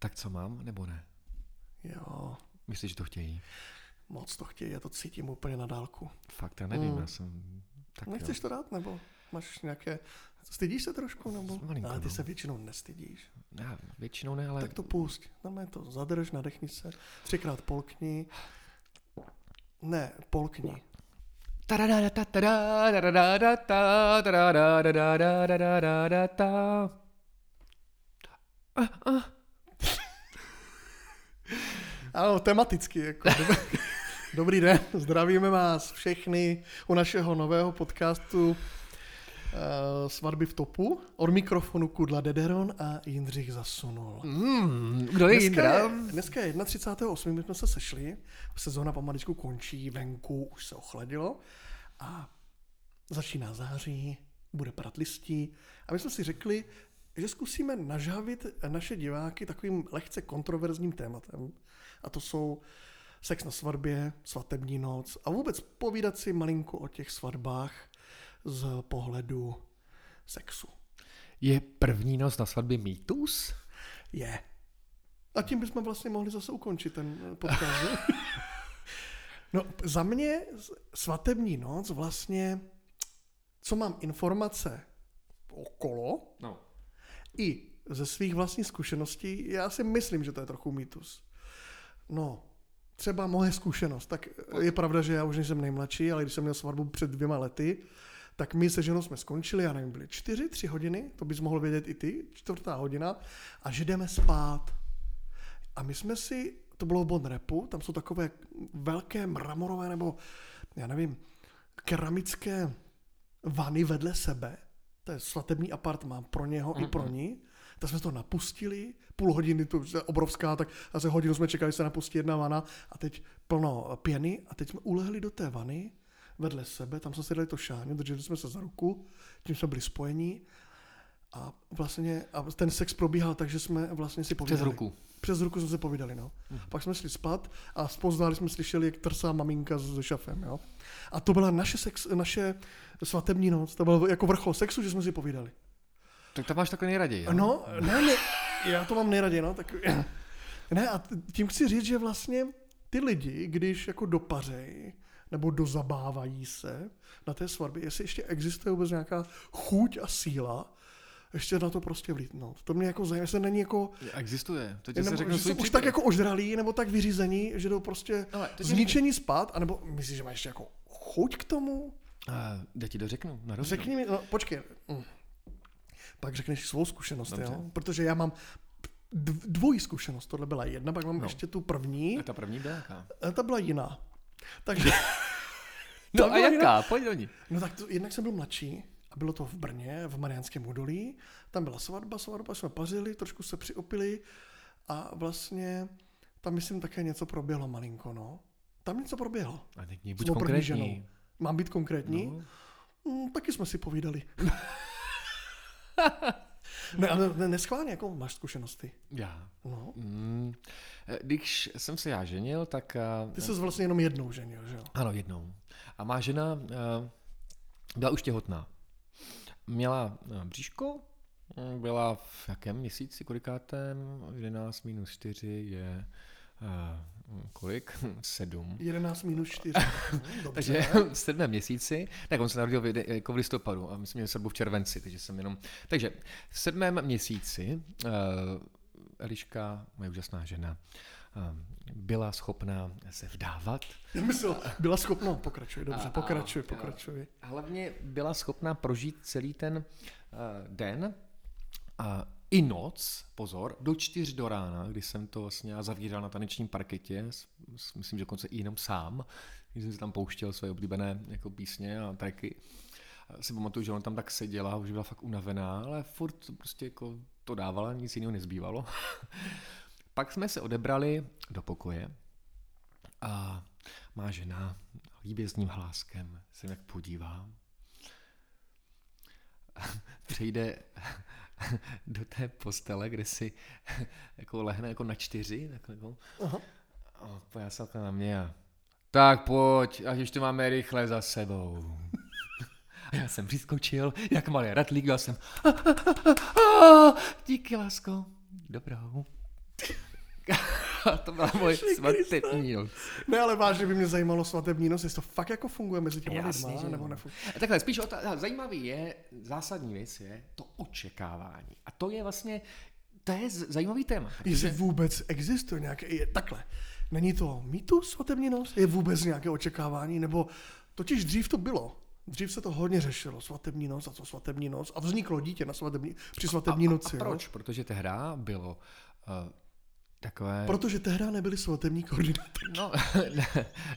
Tak co mám, nebo ne? Jo. Myslíš, že to chtějí? Moc to chtějí, já to cítím úplně na dálku. Fakt, já nevím, mm. já jsem... Tak Nechceš jo. to dát, nebo máš nějaké... Stydíš se trošku, nebo? Malinko, ale ty no. se většinou nestydíš. Já většinou ne, ale... Tak to pust, normálně to zadrž, nadechni se, třikrát polkni. Ne, polkni. Ah, ah. Ano, tematicky. Jako. Dobrý den, zdravíme vás všechny u našeho nového podcastu uh, Svatby v topu. Od mikrofonu Kudla Dederon a Jindřich Zasunul. Mm, kdo je Dneska Jindra? je, dneska je 31.8. my jsme se sešli, sezóna pomaličku končí, venku už se ochladilo a začíná září, bude padat listí a my jsme si řekli, že zkusíme nažávit naše diváky takovým lehce kontroverzním tématem a to jsou sex na svatbě, svatební noc a vůbec povídat si malinko o těch svatbách z pohledu sexu. Je první noc na svatbě mýtus? Je. A tím bychom vlastně mohli zase ukončit ten podcast. no, za mě svatební noc vlastně, co mám informace okolo, No. I ze svých vlastních zkušeností, já si myslím, že to je trochu mýtus. No, třeba moje zkušenost, tak je pravda, že já už nejsem nejmladší, ale když jsem měl svatbu před dvěma lety, tak my se ženou jsme skončili, já nevím, byly čtyři, tři hodiny, to bys mohl vědět i ty, čtvrtá hodina, a že jdeme spát. A my jsme si, to bylo v Bonrepu, tam jsou takové velké mramorové nebo, já nevím, keramické vany vedle sebe, to je svatební apartmán pro něho i pro ní, tak jsme to napustili, půl hodiny, to je obrovská, tak asi hodinu jsme čekali, že se napustí jedna vana a teď plno pěny a teď jsme ulehli do té vany vedle sebe, tam jsme si dali to šáňu, drželi jsme se za ruku, tím jsme byli spojení a vlastně a ten sex probíhal tak, že jsme vlastně si povídali. Přes ruku. Přes ruku jsme se povídali, no. Pak jsme šli spát a spoználi jsme slyšeli, jak trsá maminka s šafem, jo. A to byla naše, sex, naše svatební noc, to byl jako vrchol sexu, že jsme si povídali. Tak to máš takhle nejraději, jo? No, ne, ne, já to mám nejraději, no, tak, ne, a tím chci říct, že vlastně ty lidi, když jako dopařej, nebo dozabávají se na té svatbě, jestli ještě existuje vůbec nějaká chuť a síla, ještě na to prostě vlítnout. To mě jako zajímá, jestli není jako, Existuje. To ti se nebo, řeknu že jsou už tak jako ožralí, nebo tak vyřízení, že jdou prostě Ale to ti zničení spát, anebo myslíš, že máš ještě jako chuť k tomu? A, já ti to řeknu, na. Řekni mi, no, počkej. Mm. Pak řekneš svou zkušenost, Dobře. jo? Protože já mám dv- dvojí zkušenost. Tohle byla jedna, pak mám No. no. ještě tu první. A ta první byla jaká? A ta byla jiná. Takže, No a jaká? Pojď do ní. no tak to, jednak jsem byl mladší a bylo to v Brně, v Mariánském údolí. Tam byla svatba, svatba jsme pařili, trošku se přiopili a vlastně tam myslím také něco proběhlo malinko, no. Tam něco proběhlo. A teď buď konkrétní. ženou. Mám být konkrétní? No. Mm, taky jsme si povídali. ne, ale ne, neschválně, jako máš zkušenosti. Já. No. Mm, eh, když jsem se já ženil, tak... eh, Ty jsi vlastně jenom jednou ženil, že jo? Ano, jednou. A má žena uh, byla už těhotná. Měla uh, bříško, mm, byla v jakém měsíci, kolikátém? 11 minus 4 je uh, kolik? 7. 11 minus 4. Dobře. Takže v sedmém měsíci, tak on se narodil v, jako v listopadu a my jsme měli svatbu v červenci, takže jsem jenom... Takže v sedmém měsíci uh, Eliška, moje úžasná žena, uh, byla schopná se vdávat Já myslel, byla schopná, pokračuj, dobře, A- pokračuj, a- pokračuj. hlavně byla schopná prožít celý ten uh, den a i noc, pozor, do čtyř do rána, kdy jsem to vlastně zavíral na tanečním parketě, myslím, že dokonce i jenom sám, když jsem si tam pouštěl své oblíbené jako písně a tracky. A si pamatuju, že ona tam tak seděla, už byla fakt unavená, ale furt prostě jako to dávala, nic jiného nezbývalo. Pak jsme se odebrali do pokoje a má žena líbězným hláskem se jak podívá. Přejde do té postele, kde si jako lehne jako na čtyři, takhle jako, Aha. a takhle na mě a tak pojď, už to máme rychle za sebou. A já jsem přiskočil, jak malý ratlík, dal jsem díky, lásko, dobrou. to byla moje svatební noc. Ne, ale vážně by mě zajímalo svatební noc, jestli to fakt jako funguje mezi těmi že jo. nebo nefunguje. A takhle, spíš otá- zajímavý je, zásadní věc je to očekávání. A to je vlastně, to je zajímavý téma. Jestli vůbec existuje nějaké, je, takhle, není to mýtus svatební noc? Je vůbec nějaké očekávání? Nebo totiž dřív to bylo. Dřív se to hodně řešilo, svatební noc a co svatební noc. A vzniklo dítě na svatební, při svatební a, noci. a jo. proč? Protože tehdy bylo uh, takové... Protože tehdy nebyli svatební koordinátoři, No, ne,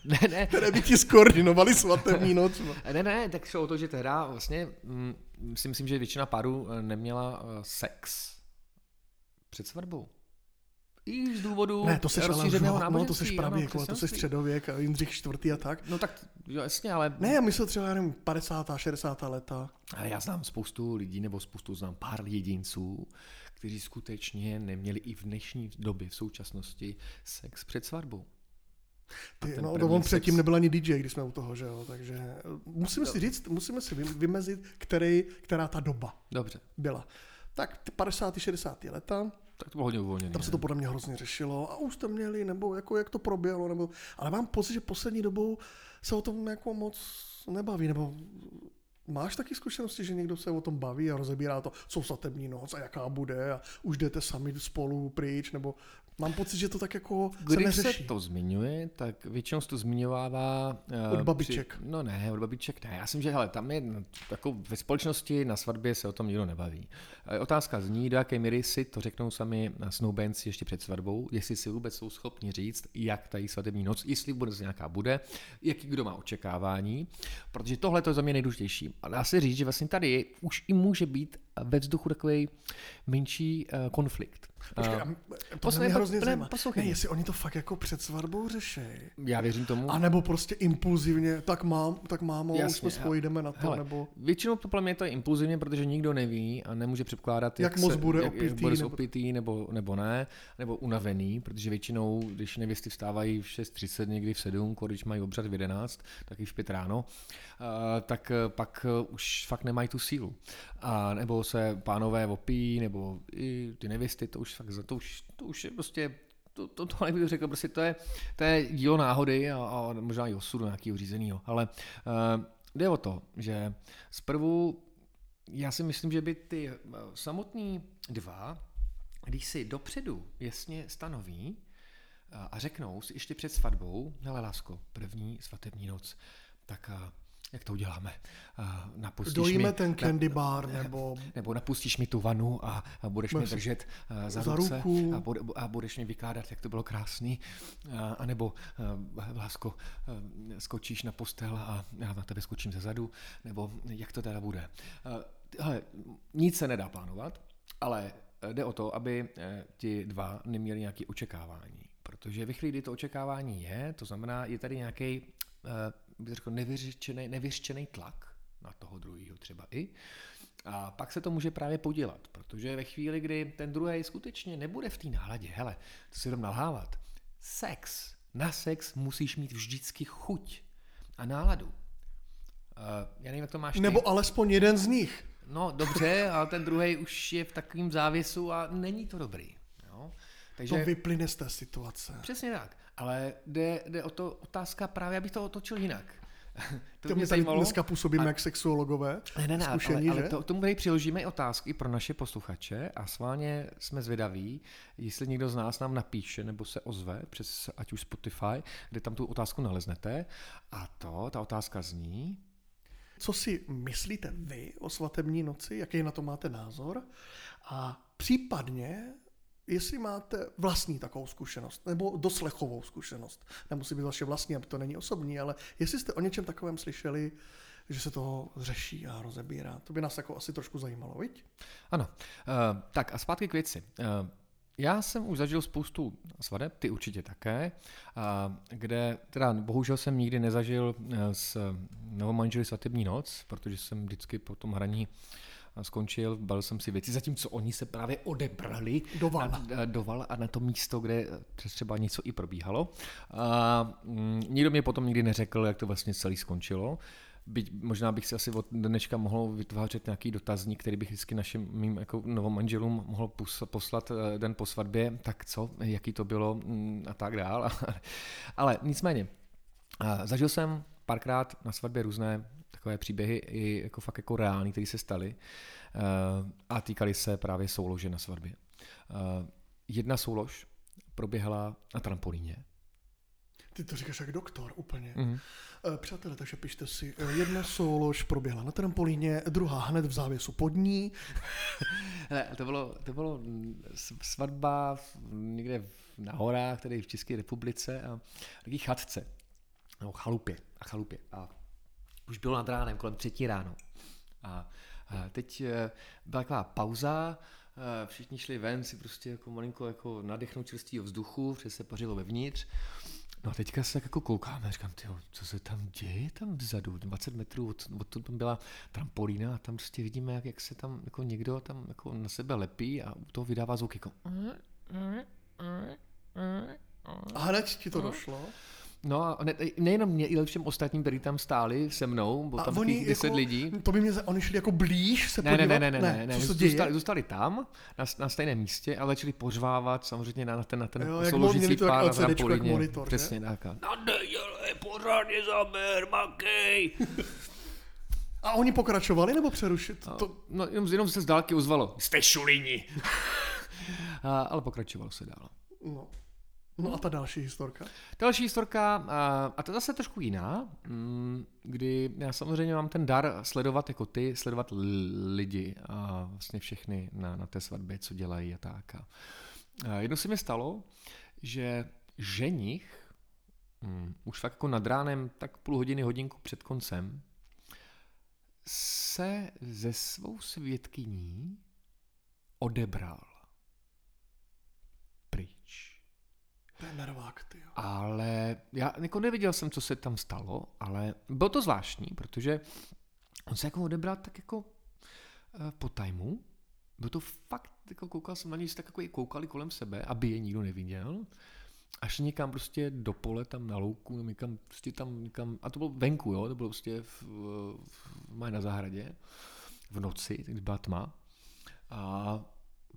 ne, ne, které by ti skoordinovali svatební noc. no. ne, ne, tak šlo o to, že tehdy vlastně mm, si myslím, že většina párů eh, neměla eh, sex před svatbou. I z důvodu Ne, to seš ale, rozšířeného no, to seš ano, pravěk, vole, to seš středověk, a Jindřich IV. a tak. No tak, jo, jasně, ale Ne, já myslel třeba, já nevím, 50. 60. leta. Ale já znám spoustu lidí, nebo spoustu znám pár jedinců, kteří skutečně neměli i v dnešní době, v současnosti, sex před svatbou. Ty, no, to on předtím sex- nebyl ani DJ, když jsme u toho, že jo, takže eh, musíme si říct, musíme si vym- vymezit, který, která ta doba Dobře, byla. Tak ty 50. 60. leta, tak to bylo hodně uvolněné. tam se to podle mě hrozně řešilo a už jste měli, nebo jako jak to proběhlo, nebo, ale mám pocit, že poslední dobou se o tom jako moc nebaví, nebo máš taky zkušenosti, že někdo se o tom baví a rozebírá to, co svatební noc a jaká bude a už jdete sami spolu pryč, nebo mám pocit, že to tak jako se Když se neřeší. to zmiňuje, tak většinou se to zmiňovává... eh, Od babiček. Při, no ne, od babiček ne. Já myslím, že hele, tam je jako ve společnosti na svatbě se o tom nikdo nebaví. Eh, Otázka zní, do jaké míry si to řeknou sami snoubenci ještě před svatbou, jestli si vůbec jsou schopni říct, jak ta její svatební noc, jestli bude nějaká bude, jaký kdo má očekávání, protože tohle to je za mě nejdůležitější. A dá se říct, že vlastně tady už i může být ve vzduchu takový menší uh, konflikt. Počkej, Eh, a to poslouchej, mě hrozně ne, zajímá. Ne, jestli oni to fakt jako před svatbou řeší. já věřím tomu. A nebo prostě impulzivně, tak mám, tak mámo, už Jasně, jsme spolu, jdeme na to, Hele, nebo... Většinou to podle mě to je impulzivně, protože nikdo neví a nemůže předpokládat, Jak moc se, bude jak, jak opitý, bude nebo- opitý nebo, nebo ne, nebo unavený, protože většinou, když nevěsty vstávají v 6.30, někdy v 7, když mají obřad v 11, tak i v 5 ráno, a, tak pak už fakt nemají tu sílu. A nebo se pánové opí, nebo i ty nevěsty, to už fakt, to už, to už je prostě to, to, to bych řekl, prostě to je, to je dílo náhody a, a možná i osudu nějakého řízeného. Ale uh, jde o to, že zprvu já si myslím, že by ty eh, samotní dva, když si dopředu jasně stanoví eh, a řeknou si ještě před svatbou, hele lásko, první svatební noc, tak jak to uděláme? Eh, Napustíš Dojíme mi, ten candy bar, nebo... nebo napustíš mi tu vanu a, a budeš mě držet uh, za, za ruce ruku. a, bude, a budeš mi vykládat, jak to bylo krásný. Uh, a nebo, uh, lásko, skočíš na postel a já na tebe skočím ze zadu, nebo jak to teda bude. Hele, nic se nedá plánovat, ale eh, jde o to, aby eh, ti dva neměli nějaké očekávání. Protože ve chvíli, kdy to očekávání je, to znamená, je tady nějaký, bych řekl, nevyřčený, nevyřčený tlak na toho druhého třeba i, a pak se to může právě podělat, protože ve chvíli, kdy ten druhý skutečně nebude v té náladě, hele, to si jdem nalhávat, sex, na sex musíš mít vždycky chuť a náladu. Uh, já nevím, jak to máš ty. Nebo alespoň jeden z nich. No dobře, ale ten druhý už je v takovém závěsu a není to dobrý. Jo? Takže To vyplyne z té situace. přesně tak. Ale jde, jde o to otázka právě, abych to otočil jinak. To mě tady dneska působíme jak sexuologové. Ne, ne, ne, zkušení, ale, ale že? to, tomu tady přiložíme i otázky pro naše posluchače a sválně jsme zvědaví, jestli někdo z nás nám napíše nebo se ozve přes ať už Spotify, kde tam tu otázku naleznete. A to, ta otázka zní, Co si myslíte vy o svatební noci? Jaký na to máte názor? A případně, jestli máte vlastní takovou zkušenost, nebo doslechovou zkušenost. Nemusí být vaše vlastní, aby to není osobní, ale jestli jste o něčem takovém slyšeli, že se to řeší a rozebírá. To by nás jako asi trošku zajímalo, viď? ano. Uh, tak a zpátky k věci. Uh, já jsem už zažil spoustu svadeb, ty určitě také, a kde teda bohužel jsem nikdy nezažil eh, s novomanželi svatební noc, protože jsem vždycky po tom hraní eh, skončil, bal jsem si věci, zatímco oni se právě odebrali Do vala. na, do vala a na to místo, kde třeba něco i probíhalo. A mm, nikdo mě potom nikdy neřekl, jak to vlastně celý skončilo. byť možná bych si asi od dneška mohl vytvářet nějaký dotazník, který bych vždycky našim mým jako novomanželům mohl poslat eh, den po svatbě, tak co, jaký to bylo mm, a tak dál. Ale nicméně, zažil jsem párkrát na svatbě různé takové příběhy i jako fakt jako reální, které se staly a týkaly se právě soulože na svatbě. Jedna soulož proběhla na trampolíně. Ty to říkáš jak doktor, úplně. Mm-hmm. Přátelé, takže pište si, eh, jedna soulož proběhla na trampolíně, druhá hned v závěsu pod ní. ne, to bylo, to bylo svatba někde na horách, tady v České republice a taký chatce, nebo chalupě, a chalupě. A už bylo nad ránem, kolem třetí ráno. A, a teď eh, byla taková pauza, všichni šli ven si prostě jako malinko jako nadechnout čerstvého vzduchu, protože se pařilo vevnitř. No a teďka se tak jako koukáme, říkám, tyjo, co se tam děje tam vzadu, 20 metrů od, od tam byla trampolína a tam prostě vidíme, jak, jak se tam jako někdo tam jako na sebe lepí a u toho vydává zvuk jako a hned ti to došlo? No a ne, nejenom mě, i všem ostatním, kteří tam stáli se mnou, bylo tam takových 10 jako, lidí. To by mě, oni šli jako blíž se ne, podívat? Ne, ne, ne, ne, ne, ne, zůstali, zůstali tam, na, na stejném místě, ale začali pořvávat samozřejmě na, na ten, na ten jo, sloužící pár na trampolině. Monitor, Přesně tak. Na neděle pořádně zaber, makej. A oni pokračovali nebo přerušit? No, to... no jenom, jenom se z dálky ozvalo. Jste šulini. ale pokračovalo se dál. No. No a ta další historka? Další historka, a to zase trošku jiná, mm, kdy já samozřejmě mám ten dar sledovat jako ty, sledovat lidi a vlastně všechny na, na té svatbě, co dělají a tak. A jedno se mi stalo, že ženich um, už fakt jako nad ránem, tak půl hodiny, hodinku před koncem, se ze svou svědkyní odebral pryč. To je nervák, ty. Ale já jako neviděl jsem, co se tam stalo, ale bylo to zvláštní, protože on se jako odebral tak jako uh, po tajmu. Bylo to fakt, jako koukal jsem na něj, tak jako koukali kolem sebe, aby je nikdo neviděl. Až někam prostě do pole, tam na louku, někam, prostě tam někam, a to bylo venku, jo, to bylo prostě v, v, v na zahradě, v noci, když byla tma. A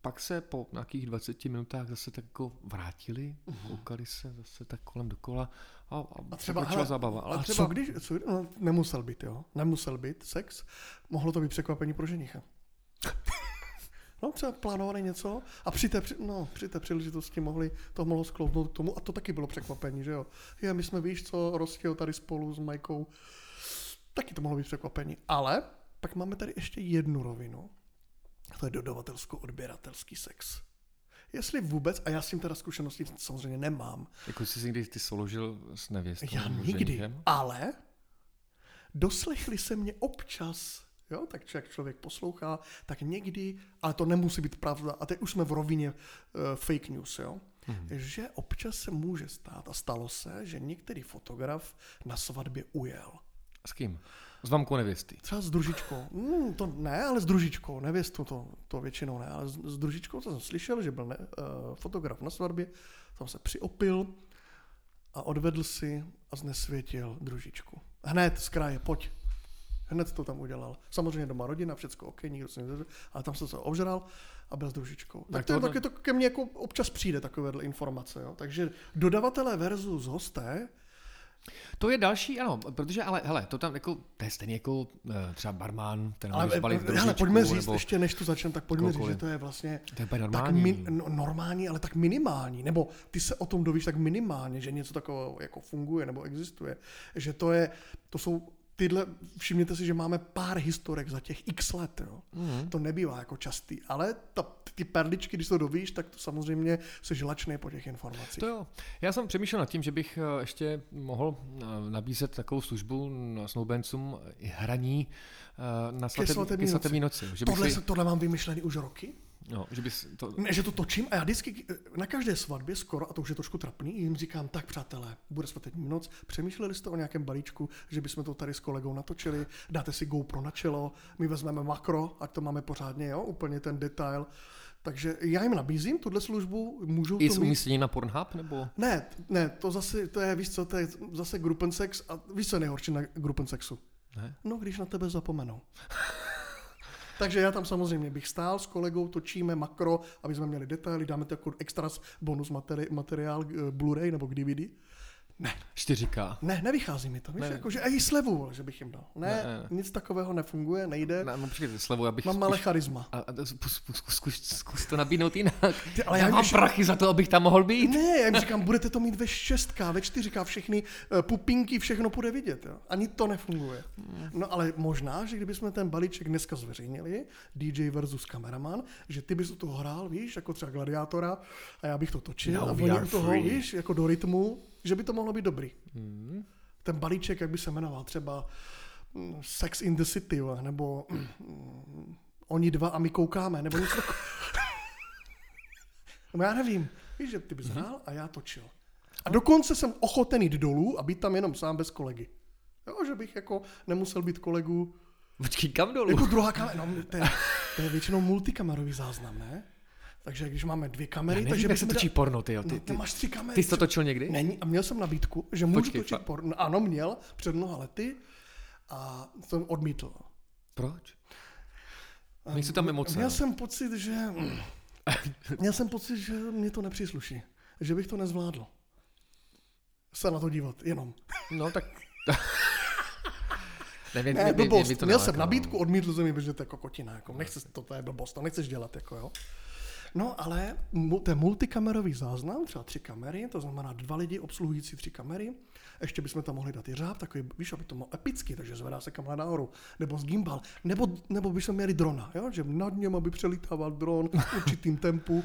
pak se po nějakých 20 minutách zase tak jako vrátili, uh-huh. koukali se zase tak kolem dokola a, a, a třeba hele, zabava. Ale a třeba... co když, co, no, nemusel být, jo, nemusel být sex, mohlo to být překvapení pro ženicha. No, třeba plánované něco a při té, no, při té příležitosti mohli, to mohlo sklouznout k tomu a to taky bylo překvapení, že jo. Je, my jsme, víš co, roztěl tady spolu s Majkou, taky to mohlo být překvapení. Ale pak máme tady ještě jednu rovinu, to je dodavatelsko-odběratelský sex. Jestli vůbec, a já s tím teda zkušenosti samozřejmě nemám. Jako jsi si někdy ty soložil s nevěstou? Já nikdy, ženichem? ale doslechli se mě občas, jo, tak jak člověk poslouchá, tak někdy, ale to nemusí být pravda, a teď už jsme v rovině uh, fake news, jo, hmm. že občas se může stát, a stalo se, že některý fotograf na svatbě ujel. S kým? S mamkou nevěsty. Třeba s družičkou. Mm, to ne, ale s družičkou. Nevěstu to, to většinou ne, ale s, s družičkou to jsem slyšel, že byl ne, uh, fotograf na svatbě, tam se přiopil a odvedl si a znesvětil družičku. Hned z kraje, pojď. Hned to tam udělal. Samozřejmě doma rodina, všechno OK, nikdo se nezvěděl, ale tam se to obžral a byl s družičkou. Tak, to, je, tak to ke mně jako občas přijde takovéhle informace. Jo? Takže dodavatelé versus hosté, to je další, ano, protože, ale hele, to tam jako, to je stejně jako eh, třeba barman, ten ale, ale, v ale pojďme říct, ještě než to začneme, tak pojďme říct, že to je vlastně to je normální. Tak mi, no, normální, ale tak minimální, nebo ty se o tom dovíš tak minimálně, že něco takového jako funguje nebo existuje, že to je, to jsou tyhle, všimněte si, že máme pár historek za těch x let, jo. Mm. To nebývá jako častý, ale ta, ty perličky, když to dovíš, tak to samozřejmě se žlačné po těch informacích. To jo. Já jsem přemýšlel nad tím, že bych eh, ještě mohl eh, nabízet takovou službu na snoubencům hraní eh, na svatební, svatební noci. noci. Že tohle, si... tohle mám vymyšlený už roky? No, že, bys to... ne, že to točím a já vždycky na každé svatbě skoro, a to už je trošku trapný, jim říkám, tak přátelé, bude svatební noc, přemýšleli jste o nějakém balíčku, že bychom to tady s kolegou natočili, dáte si GoPro na čelo, my vezmeme makro, ať to máme pořádně, jo, úplně ten detail. Takže já jim nabízím tuhle službu, můžu I to mít... na Pornhub, nebo? Ne, ne, to zase, to je, víš co, to je zase Gruppensex a víš co je nejhorší na Gruppensexu? Ne? No, když na tebe zapomenou. Takže já tam samozřejmě bych stál s kolegou, točíme makro, aby jsme měli detaily, dáme to jako extra bonus materi- materiál eh, Blu-ray nebo DVD. Ne, 4K. ne, nevychází mi to. Víš, Ne. jako, že i slevu, že bych jim dal. Ne, Ne, ne, nic takového nefunguje, nejde. Ne, no počkejte, slevu, já bych Mám malé charisma. A, a to zkus, zkus, zkus, zkus, zkus to nabídnout jinak. Ty, ale já já mám když- prachy za to, abych tam mohl být. Ne, já jim říkám, budete to mít ve 6K, ve 4K, všechny uh, pupinky, všechno půjde vidět. Jo. Ani to nefunguje. No ale možná, že kdybychom ten balíček dneska zveřejnili, DJ versus kameraman, že ty bys toho hrál, víš, jako třeba gladiátora, a já bych to točil Now a oni toho, víš, jako do rytmu, že by to mohlo být dobrý. Ten balíček, jak by se jmenoval, třeba mm, Sex in the City, nebo mm, Oni dva a my koukáme, nebo něco takového. No já nevím. Víš, že ty bys hrál a já točil. A dokonce jsem ochoten jít dolů a být tam jenom sám bez kolegy. Jo, že bych jako nemusel být kolegu. Počkej, kam dolů? Jako druhá kamera, no, to, je, to je většinou multikamerový záznam, ne? Takže když máme dvě Já kamery, nevím, takže jak se točí da- porno, ty, No, ty, ty, ty, máš tři kamery. ty jsi to točil někdy? Není, a měl jsem nabídku, že můžu Počkej, točit fa- porno. Ano, měl před mnoha lety a jsem odmítl. Proč? Nejsou tam emoce. Měl no. jsem pocit, že... Měl jsem pocit, že mě to nepřísluší. Že bych to nezvládl. Se na to dívat, jenom. No tak... Nevím, Ne, blbost. Měl jsem nabídku, odmítl jsem ji, protože to je kokotina. Jako, nechce, to, to je blbost, to nechceš dělat. Jako, jo. No ale ten multikamerový záznam, třeba tři kamery, to znamená dva lidi obsluhující tři kamery, ještě bychom tam mohli dát i řád, takový, víš, aby to bylo epický, takže zvedá se kamera nahoru, nebo z gimbal, nebo, nebo bychom měli drona, jo? že nad něm, aby přelítával dron v určitým tempu.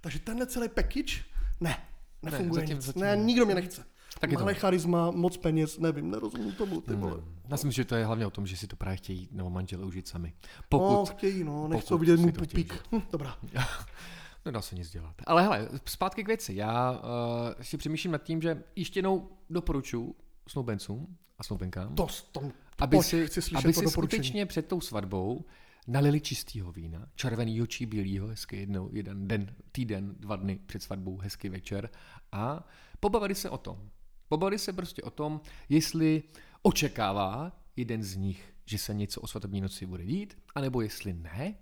Takže tenhle celý package, ne, nefunguje zatím- nic. zatím ne, ne. nikdo mě nechce. Tak to- Malé charisma, moc peněz, nevím, nerozumím tomu, ty vole. Já si myslím, že to je hlavně o tom, že si to právě chtějí nebo manželé užít sami. Pokud... No, chtějí, no, nechcou pokud vidět můj pupík. Hm, dobrá. Nedá se nic dělat. Ale hele, zpátky k věci. Já uh, si přemýšlím nad tím, že ještě jednou doporučuji snoubencům a snoubenkám, To, to, aby pojď, si, chci aby si skutečně před tou svatbou nalili čistého vína, červenýho či bílého, hezky jednou, jeden den, týden, dva dny před svatbou, hezký večer a pobavili se o tom. Pobavili se prostě o tom, jestli očekává jeden z nich, že se něco o svatební noci bude dít, anebo jestli ne,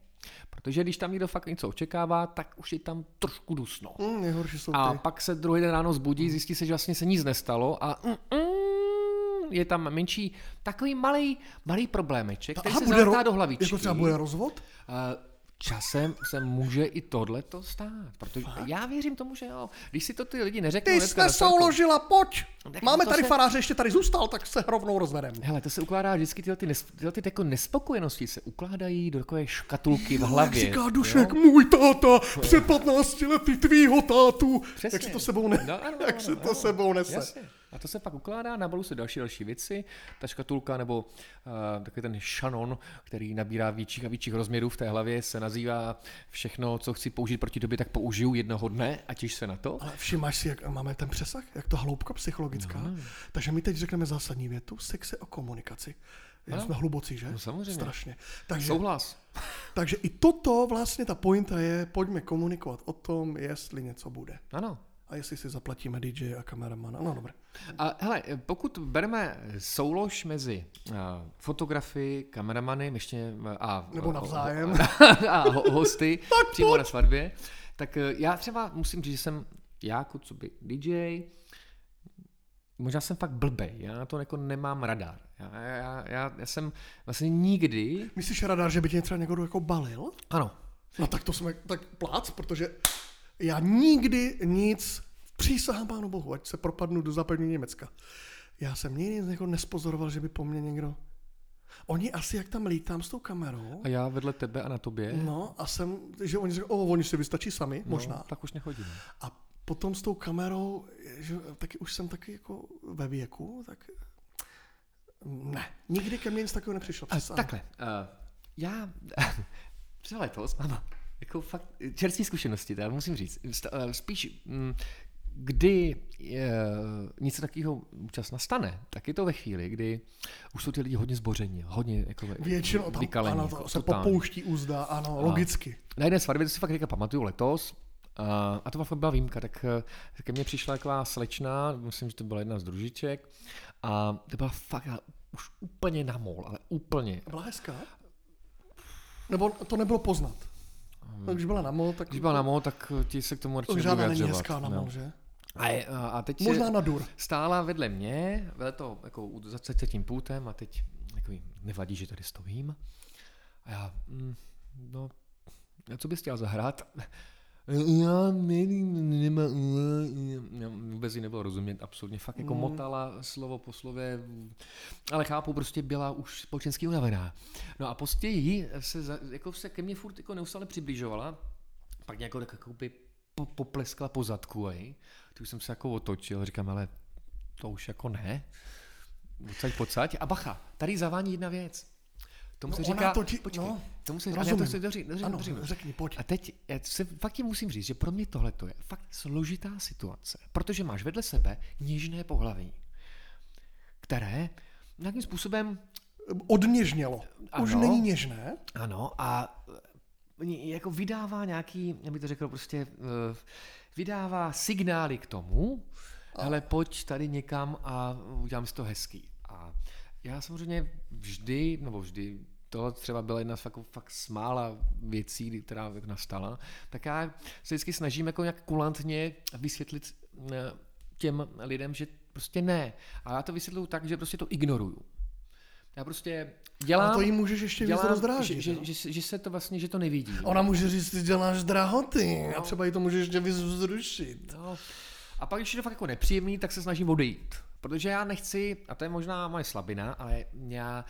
protože když tam někdo fakt něco očekává, tak už je tam trošku dusno. Hm, nejhorší jsou A ty. pak se druhý den ráno zbudí, zjistí se, že vlastně se nic nestalo a mm, mm, je tam menší, takový malý, malý problémeček, který se bude ro- do hlavičky. Jako třeba bude rozvod? A časem se může i tohle to stát, protože já věřím tomu, že jo. Když si to ty lidi neřeknou Ty jsi souložila, pojď! Tak Máme to tady se- faráře, ještě tady zůstal, tak se rovnou rozvedem. Hele, to se ukládá vždycky tyhle ty, nes, tyhle ty jako nespokojenosti se ukládají do takové škatulky v hlavě. Jak říká jo? Dušek, můj táta, před 15 lety tvýho tátu. Přesně. Jak se to sebou, ne... No, ano, jak ano, se to ano. sebou nese. Jasně. A to se pak ukládá, nabalu se další další věci. Ta škatulka nebo uh, takový ten šanon, který nabírá větších a větších rozměrů v té hlavě, se nazývá všechno, co chci použít proti tobě, tak použiju jednoho dne a těš se na to. Ale všimáš si, jak máme ten přesah, jak to hloubka psychologická. No. Takže my teď řekneme zásadní větu, sex je o komunikaci. Já Ano. jsme hlubocí, že? No, samozřejmě. Strašně. Takže, Souhlas. takže i toto vlastně ta pointa je, pojďme komunikovat o tom, jestli něco bude. Ano. A jestli si zaplatíme DJ a kameramana. No dobré. A hele, pokud bereme soulož mezi uh, fotografy, kameramany ještě, uh, a, Nebo navzájem. a ho, hosty přímo na svatbě, tak uh, já třeba musím říct, že jsem já jako co by DJ, možná jsem fakt blbej, já na to jako nemám radar. Já, já, já, já jsem vlastně nikdy, Myslíš, radar, že by tě třeba někdo jako balil? ano, No tak to jsme, tak plác, protože já nikdy nic, přísahám pánu bohu, ať se propadnu do západního Německa. Já jsem nikdy nic jako nespozoroval, že by po mně někdo... Oni asi, jak tam lítám s tou kamerou, a já vedle tebe a na tobě, no a jsem, že oni řekli, o, oni si vystačí sami, možná. no, tak už nechodím. A potom s tou kamerou, že taky už jsem taky jako ve věku, tak ne, nikdy ke mně nic takového nepřišlo. A přísahám. takhle, uh, já třeba letos mám jako fakt čerstvé zkušenosti, teda musím říct. Eh, Spíš, mm, kdy je, něco takového čas nastane, tak je to ve chvíli, kdy už jsou ty lidi hodně zboření, hodně jako Většinou tam vykalení, ano, to jako se totálně. popouští úzda, ano, logicky. Na jedné svatbě, to si fakt teďka pamatuju letos, a, a to fakt byla výjimka, tak eh, ke mně přišla taková slečna, myslím, že to byla jedna z družiček, a to byla fakt už úplně na mol, ale úplně. Byla hezká? Nebo to nebylo poznat? No, když byla na mol, tak... Když byla na mol, tak ti se k tomu určitě žádná není hezká na no. mol, že? A, je, a a teď Možná na dur. stála vedle mě, vedle to jako u- za tím pultem a teď jako nevadí, že tady stojím. A já, mm, no, a co bys chtěl zahrát? Já nevím, nemá, já vůbec jí nebylo rozumět, absolutně, fakt jako Mm. motala slovo po slově, ale chápu, prostě byla už společensky unavená. No a později se, za, jako se ke mně furt jako neustále přibližovala, pak nějak tak jako by po, popleskla po zadku, ej. Ty už jsem se jako otočil, říkám, ale to už jako ne. Pocať, pocať. A bacha, tady zavání jedna věc. Tomu No se říká, to ti- počkej, no, tomu se říká, rozumím. to si doři, doři, Ano, doři, řekni, pojď. a teď já se fakt ti musím říct, že pro mě tohle je fakt složitá situace, protože máš vedle sebe něžné pohlaví, které nějakým způsobem, Odněžnělo. Už Ano. není něžné. ano, a eh, jako vydává nějaký, já bych to řekl prostě, eh, vydává signály k tomu, hele, pojď tady někam a udělám si to hezký. A já samozřejmě vždy, nebo vždy, to třeba byla jedna z fakt, fakt z mála věcí, která nastala, tak já se vždycky snažím jako nějak kulantně vysvětlit eh, těm lidem, že prostě ne. A já to vysvětluju tak, že prostě to ignoruju. Já prostě dělám... Ale to jí můžeš ještě víc dělám, rozdráždit. že, no. že, že, že, se to vlastně, že to nevidí. Ona může říct, ty děláš drahoty a No. třeba jí to může ještě víc vzrušit. No. A pak, když je to fakt jako nepříjemný, tak se snažím odejít. Protože já nechci, a to je možná moje slabina, ale já,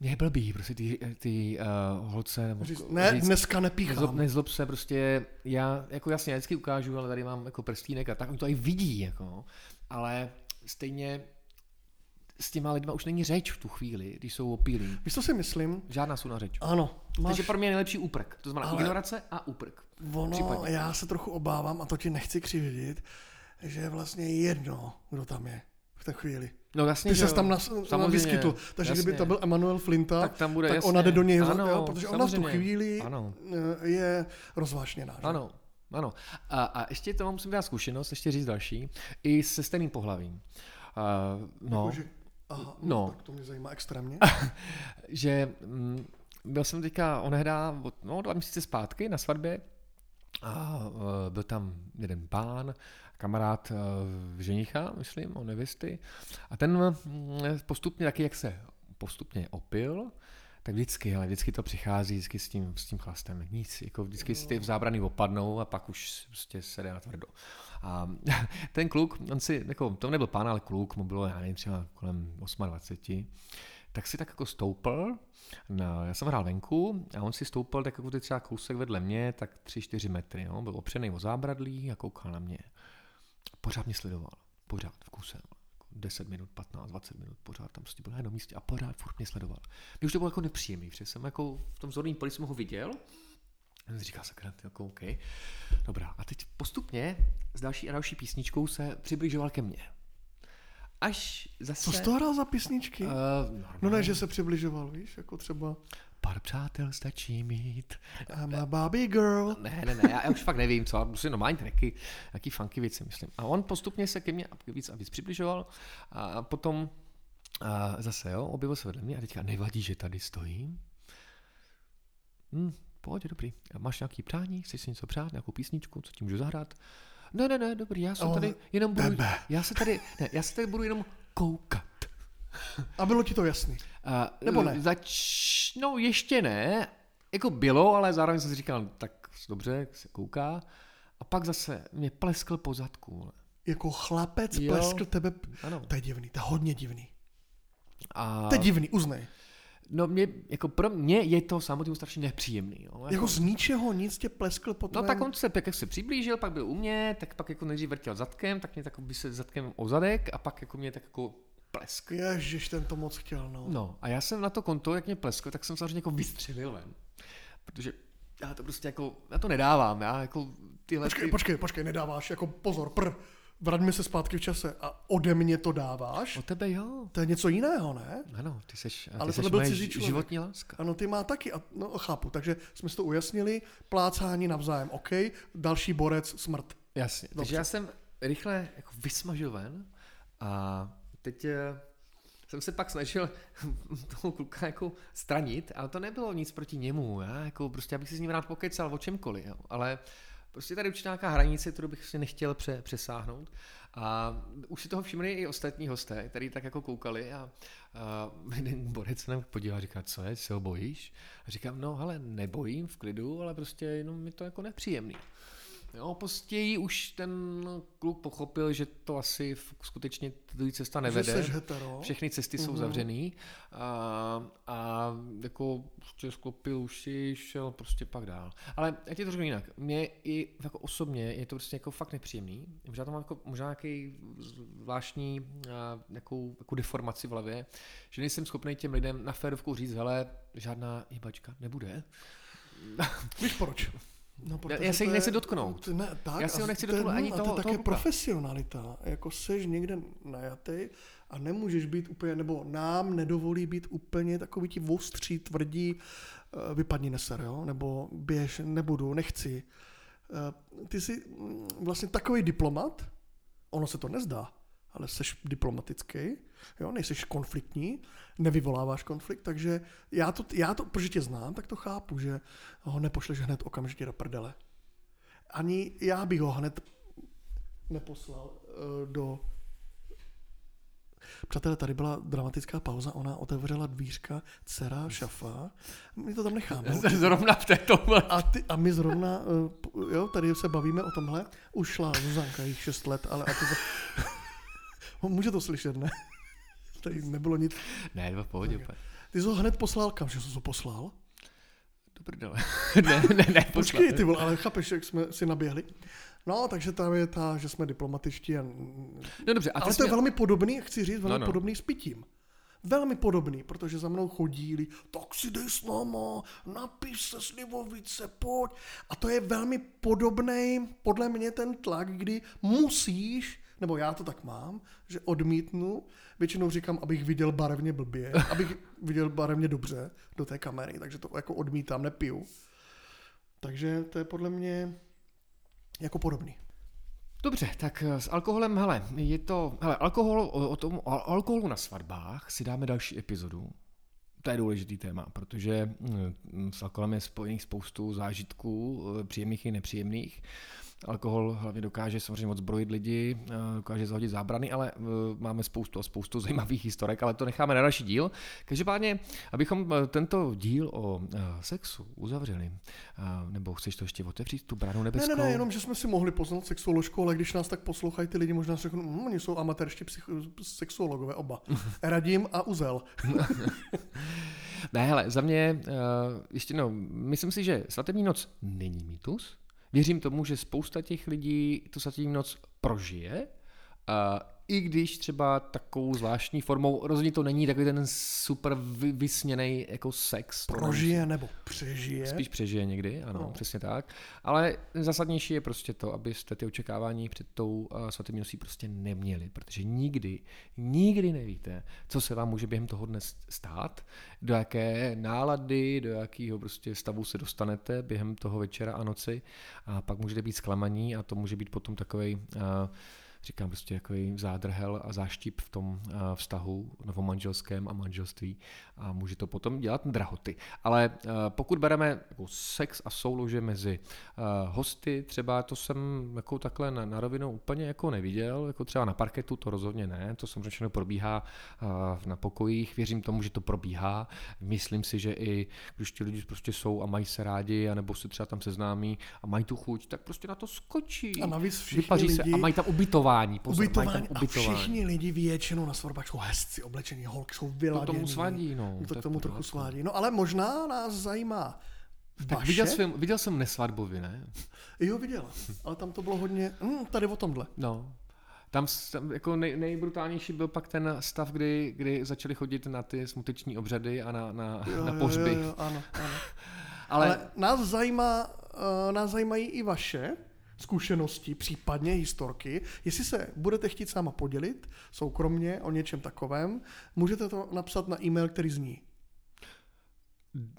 mě je blbý, prostě ty, ty uh, holce, nebo Říct, ne, říct, dneska nezlob, nepíchám. nezlob se, prostě já, jako jasně, já vždycky ukážu, ale tady mám jako prstínek a tak, oni to i vidí, jako, ale stejně s těma lidma už není řeč v tu chvíli, když jsou opílí. Víš, co si myslím? Žádná jsou na řeč. Ano, máš Takže pro mě je nejlepší úprk. To znamená Ale- ignorace a úprk. Ono, Případně. já se trochu obávám, a to ti nechci křivdit, že je vlastně jedno, kdo tam je té chvíli. No jasně, Ty se tam nas, Samozřejmě, vyskytl. Takže jasně. kdyby to byl Emanuel Flinta, tak tam bude, tak jasně. ona jde do něj, ano, jo, protože ona v tu samozřejmě. chvíli Ano, eh, je rozvášněná. že? ano, ano. A, a ještě to musím dát zkušenost, ještě říct další, i se stejným pohlavím. Uh, no, Jakože, aha, No. no. tak to mě zajímá extrémně. že mm, byl jsem teďka onehdá od, no, dva měsíce zpátky na svatbě a uh, byl tam jeden pán, kamarád uh, ženicha, myslím, o nevěsty. A ten mm, postupně taky, jak se postupně opil, tak vždycky, ale vždycky to přichází vždycky s tím, s tím chlastem. Nic, jako vždycky si ty zábrany opadnou a pak už prostě se jde na tvrdo. A ten kluk, on si, jako, to nebyl pán, ale kluk, mu bylo, já nevím, třeba kolem 28, tak si tak jako stoupil, no, já jsem hrál venku a on si stoupil tak jako třeba kousek vedle mě, tak 3-4 metry, no, byl opřený o zábradlí a koukal na mě. Pořád mě sledoval, pořád v kuse. Jako 10 minut, 15, 20 minut, pořád tam prostě byl na jednom místě a pořád furt mě sledoval. Mě už to bylo jako nepříjemný, protože jsem jako v tom zorném poli jsem ho viděl, a jsem si říkal, sakra, jako OK. Dobrá, a teď postupně s další a další písničkou se přibližoval ke mně. Až zase... Co jsi to hrál za písničky? Uh, No ne, že se přibližoval, víš, jako třeba Pár přátel stačí mít. I'm a Barbie girl. Ne, ne, ne, já, já už fakt nevím, co, prostě normální tracky, nějaký funky věci, myslím. A on postupně se ke mně víc a víc přibližoval a potom a zase, jo, objevil se vedle mě a teďka nevadí, že tady stojím. Hm, pojď, dobrý. A máš nějaký přání, chceš si něco přát, nějakou písničku, co ti můžu zahrát? Ne, ne, ne, dobrý, já se Ale tady jenom budu, já se tady, ne, já se tady budu jenom koukat. A bylo ti to jasný. A, Nebo ne? Zač... No ještě ne. Jako bylo, ale zároveň jsem si říkal, tak dobře, se kouká. A pak zase mě pleskl po zadku. Jako chlapec Jo. pleskl tebe. Ano. To je divný, to je hodně divný. A To je divný, uznej. no mě, jako pro mě je to samotný strašně nepříjemný. Jo. Jako, Jako z ničeho nic tě pleskl po no tvém... tak on se, tak jak se přiblížil, pak byl u mě, tak pak jako nejdřív vrtěl zadkem, tak mě tak by se zadkem o zadek a pak jako mě tak jako plesk. Ježiš, ten to moc chtěl, no. No a já jsem na to konto, jak mě pleskl, tak jsem samozřejmě jako vystřelil ven. Protože já to prostě jako, já to nedávám, já jako tyhle... Počkej, ty- počkej, počkej, nedáváš, jako pozor, pr. Vraťme se zpátky v čase a ode mě to dáváš? O tebe jo. To je něco jiného, ne? Ano, ty seš, Ale ty seš tohle byl cizí člověk. životní láska. Ano, ty má taky, a, no chápu, takže jsme si to ujasnili, plácání navzájem, OK, další borec, smrt. Jasně. Dobře. Takže já jsem rychle jako vysmažil ven a teď eh, jsem se pak snažil toho kluka jako stranit, ale to nebylo nic proti němu, já? jako prostě abych si s ním rád pokecal o čemkoliv, jo? ale prostě tady určitá nějaká hranice, kterou bych si nechtěl pře- přesáhnout. A už si toho všimli i ostatní hosté, kteří tak jako koukali a, a jeden borec se nám podíval a říká, co je, se ho bojíš? A říkám, no hele, nebojím v klidu, ale prostě jenom mi to jako nepříjemný. Jo, později už ten kluk pochopil, že to asi skutečně tady cesta nevede. Že hetero. Všechny cesty jsou Mhm. zavřený a, a jako prostě sklopil uši, šel prostě pak dál. Ale já ti to řeknu jinak. Mně i jako osobně je to prostě jako fakt nepříjemný. Možná to mám jako, možná nějaký zvláštní nějakou, jako deformaci v hlavě, že nejsem schopný těm lidem na férovku říct, hele, žádná hybačka nebude. Víš proč? No, Já- se jich nechci dotknout. Ne, tak, Já si ho nechci dotknout ani no, a toho- To je toho také profesionalita. Jako seš někde najatý a nemůžeš být úplně, nebo nám nedovolí být úplně takový ti ostří, tvrdí, eh, vypadni neser, jo? nebo běž, nebudu, nechci. Eh, Ty jsi mm, vlastně takový diplomat, ono se to nezdá, ale seš diplomatický, jo, nejseš konfliktní, nevyvoláváš konflikt, takže já to, já to, protože tě znám, tak to chápu, že ho nepošleš hned okamžitě do prdele. Ani já bych ho hned neposlal uh, do... Přátelé, tady byla dramatická pauza, ona otevřela dvířka, dcera, šafa, my to tam necháme. Zrovna v této A, ty, a my zrovna, uh, jo, tady se bavíme o tomhle, už šla Zuzanka, jich 6 let, ale a to... za- Může to slyšet, ne? Tady nebylo nic. Ne, dva v pohodě. úplně. Ty jsi ho hned poslal, kam že jsi ho poslal? Do prdele. ne, ne, ne, Počkej, ty vole, ale chápeš, jak jsme si naběhli. No, takže tam je ta, že jsme diplomatičtí. A... No dobře, a ale jsi to je měl- velmi podobný, chci říct, velmi No, no. podobný s pitím. Velmi podobný, protože za mnou chodí, tak si dej s náma, napiš se slivovice, pojď. A to je velmi podobný, podle mě ten tlak, kdy musíš, nebo já to tak mám, že odmítnu, většinou říkám, abych viděl barevně blbě, abych viděl barevně dobře do té kamery, takže to jako odmítám, nepiju. Takže to je podle mě jako podobný. Dobře, tak eh, s alkoholem, hele, je to, hele, alkohol, o, o tom, o alkoholu na svatbách si dáme další epizodu. To je důležitý téma, protože mm, s alkoholem je spojených spoustu zážitků, eh, příjemných i nepříjemných. Alkohol hlavně dokáže samozřejmě odzbrojit lidi, eh, dokáže zahodit zábrany, ale eh, máme spoustu a spoustu zajímavých historek, ale to necháme na další díl. Každopádně, abychom eh, tento díl o sexu uzavřeli, nebo chceš to ještě otevřít, tu bránu Ne, nebeskou? ne, ne, jenom, že jsme si mohli poznat sexuoložku, ale když nás tak poslouchají ty lidi, možná si řeknou, hm, oni jsou amatérští psych- sexuologové oba. Radim a Uzel. Ne, hele, za mě, uh, ještě no, myslím si, že svatební noc není mýtus. Věřím tomu, že spousta těch lidí tu svatební noc prožije, i když třeba takovou zvláštní formou, rozhodně to není takový ten super vy, vysněný jako sex. Prožije nebo přežije. Spíš přežije někdy, ano, No. přesně tak. Ale zásadnější je prostě to, abyste ty očekávání před tou uh, svatební nosí prostě neměli, protože nikdy, nikdy nevíte, co se vám může během toho dne stát, do jaké nálady, do jakého prostě stavu se dostanete během toho večera a noci a pak můžete být zklamaní a to může být potom takový uh, říkám prostě takový zádrhel a záštip v tom uh, vztahu novomanželském a manželství a může to potom dělat drahoty. Ale uh, pokud bereme jako sex a soulože mezi uh, hosty, třeba to jsem jako takhle na, na rovinu úplně jako neviděl, jako třeba na parketu to rozhodně ne, to samozřejmě všechno probíhá na pokojích, věřím tomu, že to probíhá, myslím si, že i když ti lidi prostě jsou a mají se rádi, anebo se třeba tam seznámí a mají tu chuť, tak prostě na to skočí. A navíc všichni Vypaří se lidi, a mají tam ubytování, pozor, ubytování, tam a ubytování. všichni lidi většinou na jsou hezci oblečení, holky jsou To vyladěný. tomu svadí, no. To k tomu trochu svádí. No ale možná nás zajímá Tak vaše. viděl, jsem, viděl jsem nesvadbovi, ne? Jo, viděl. Ale tam to bylo hodně, hm, tady o tomhle. No. Tam, tam jako nej, nejbrutálnější byl pak ten stav, kdy, kdy začali chodit na ty smuteční obřady a na, na, Jo, na jo, pohřby. Jo, jo, ano, ano. Ale, Ale nás, zajímá, uh, nás zajímají i vaše zkušenosti, případně historky. Jestli se budete chtít sama podělit soukromně o něčem takovém, můžete to napsat na e-mail, který zní.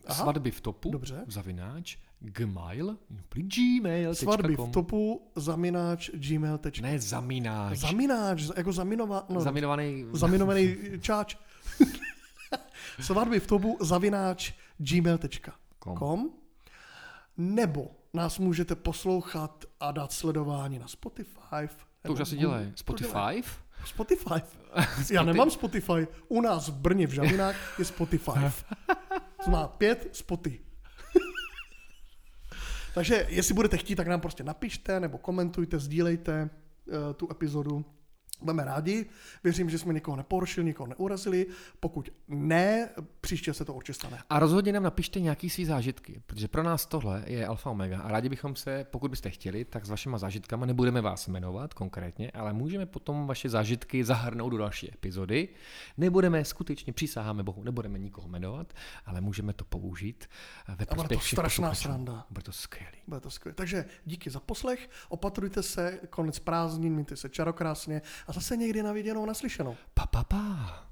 Aha. svatby v topu, Dobře. zavináč, gmail, gmail. Svatby v topu, zamináč, gmail. Ne, zamináč. Zamináč, jako zaminova, no, Zaminovaný zaminovaný čáč. svatby v tobu zavináč gmail.com nebo nás můžete poslouchat a dát sledování na Spotify. To už asi dělají. Spotify? Spotify. Já nemám Spotify. U nás v Brně v Žavinách je Spotify. To má pět spoty. Takže jestli budete chtít, tak nám prostě napište nebo komentujte, sdílejte uh, tu epizodu. Budeme rádi. Věřím, že jsme někoho neporušili, někoho neurazili. Pokud ne, příště se to určitě stane. A rozhodně nám napište nějaký svý zážitky, protože pro nás tohle je alfa omega a rádi bychom se, pokud byste chtěli, tak s vašima zážitkama nebudeme vás jmenovat konkrétně, ale můžeme potom vaše zážitky zahrnout do další epizody. Nebudeme skutečně, přísaháme Bohu, nebudeme nikoho jmenovat, ale můžeme to použít ve A bude to strašná posluchačů. sranda. Bude to skvělý. Bude to skvělé. Takže díky za poslech, opatrujte se, konec prázdnin, mějte se čarokrásně a zase někdy na viděnou, naslyšenou. Pa, pa, pa.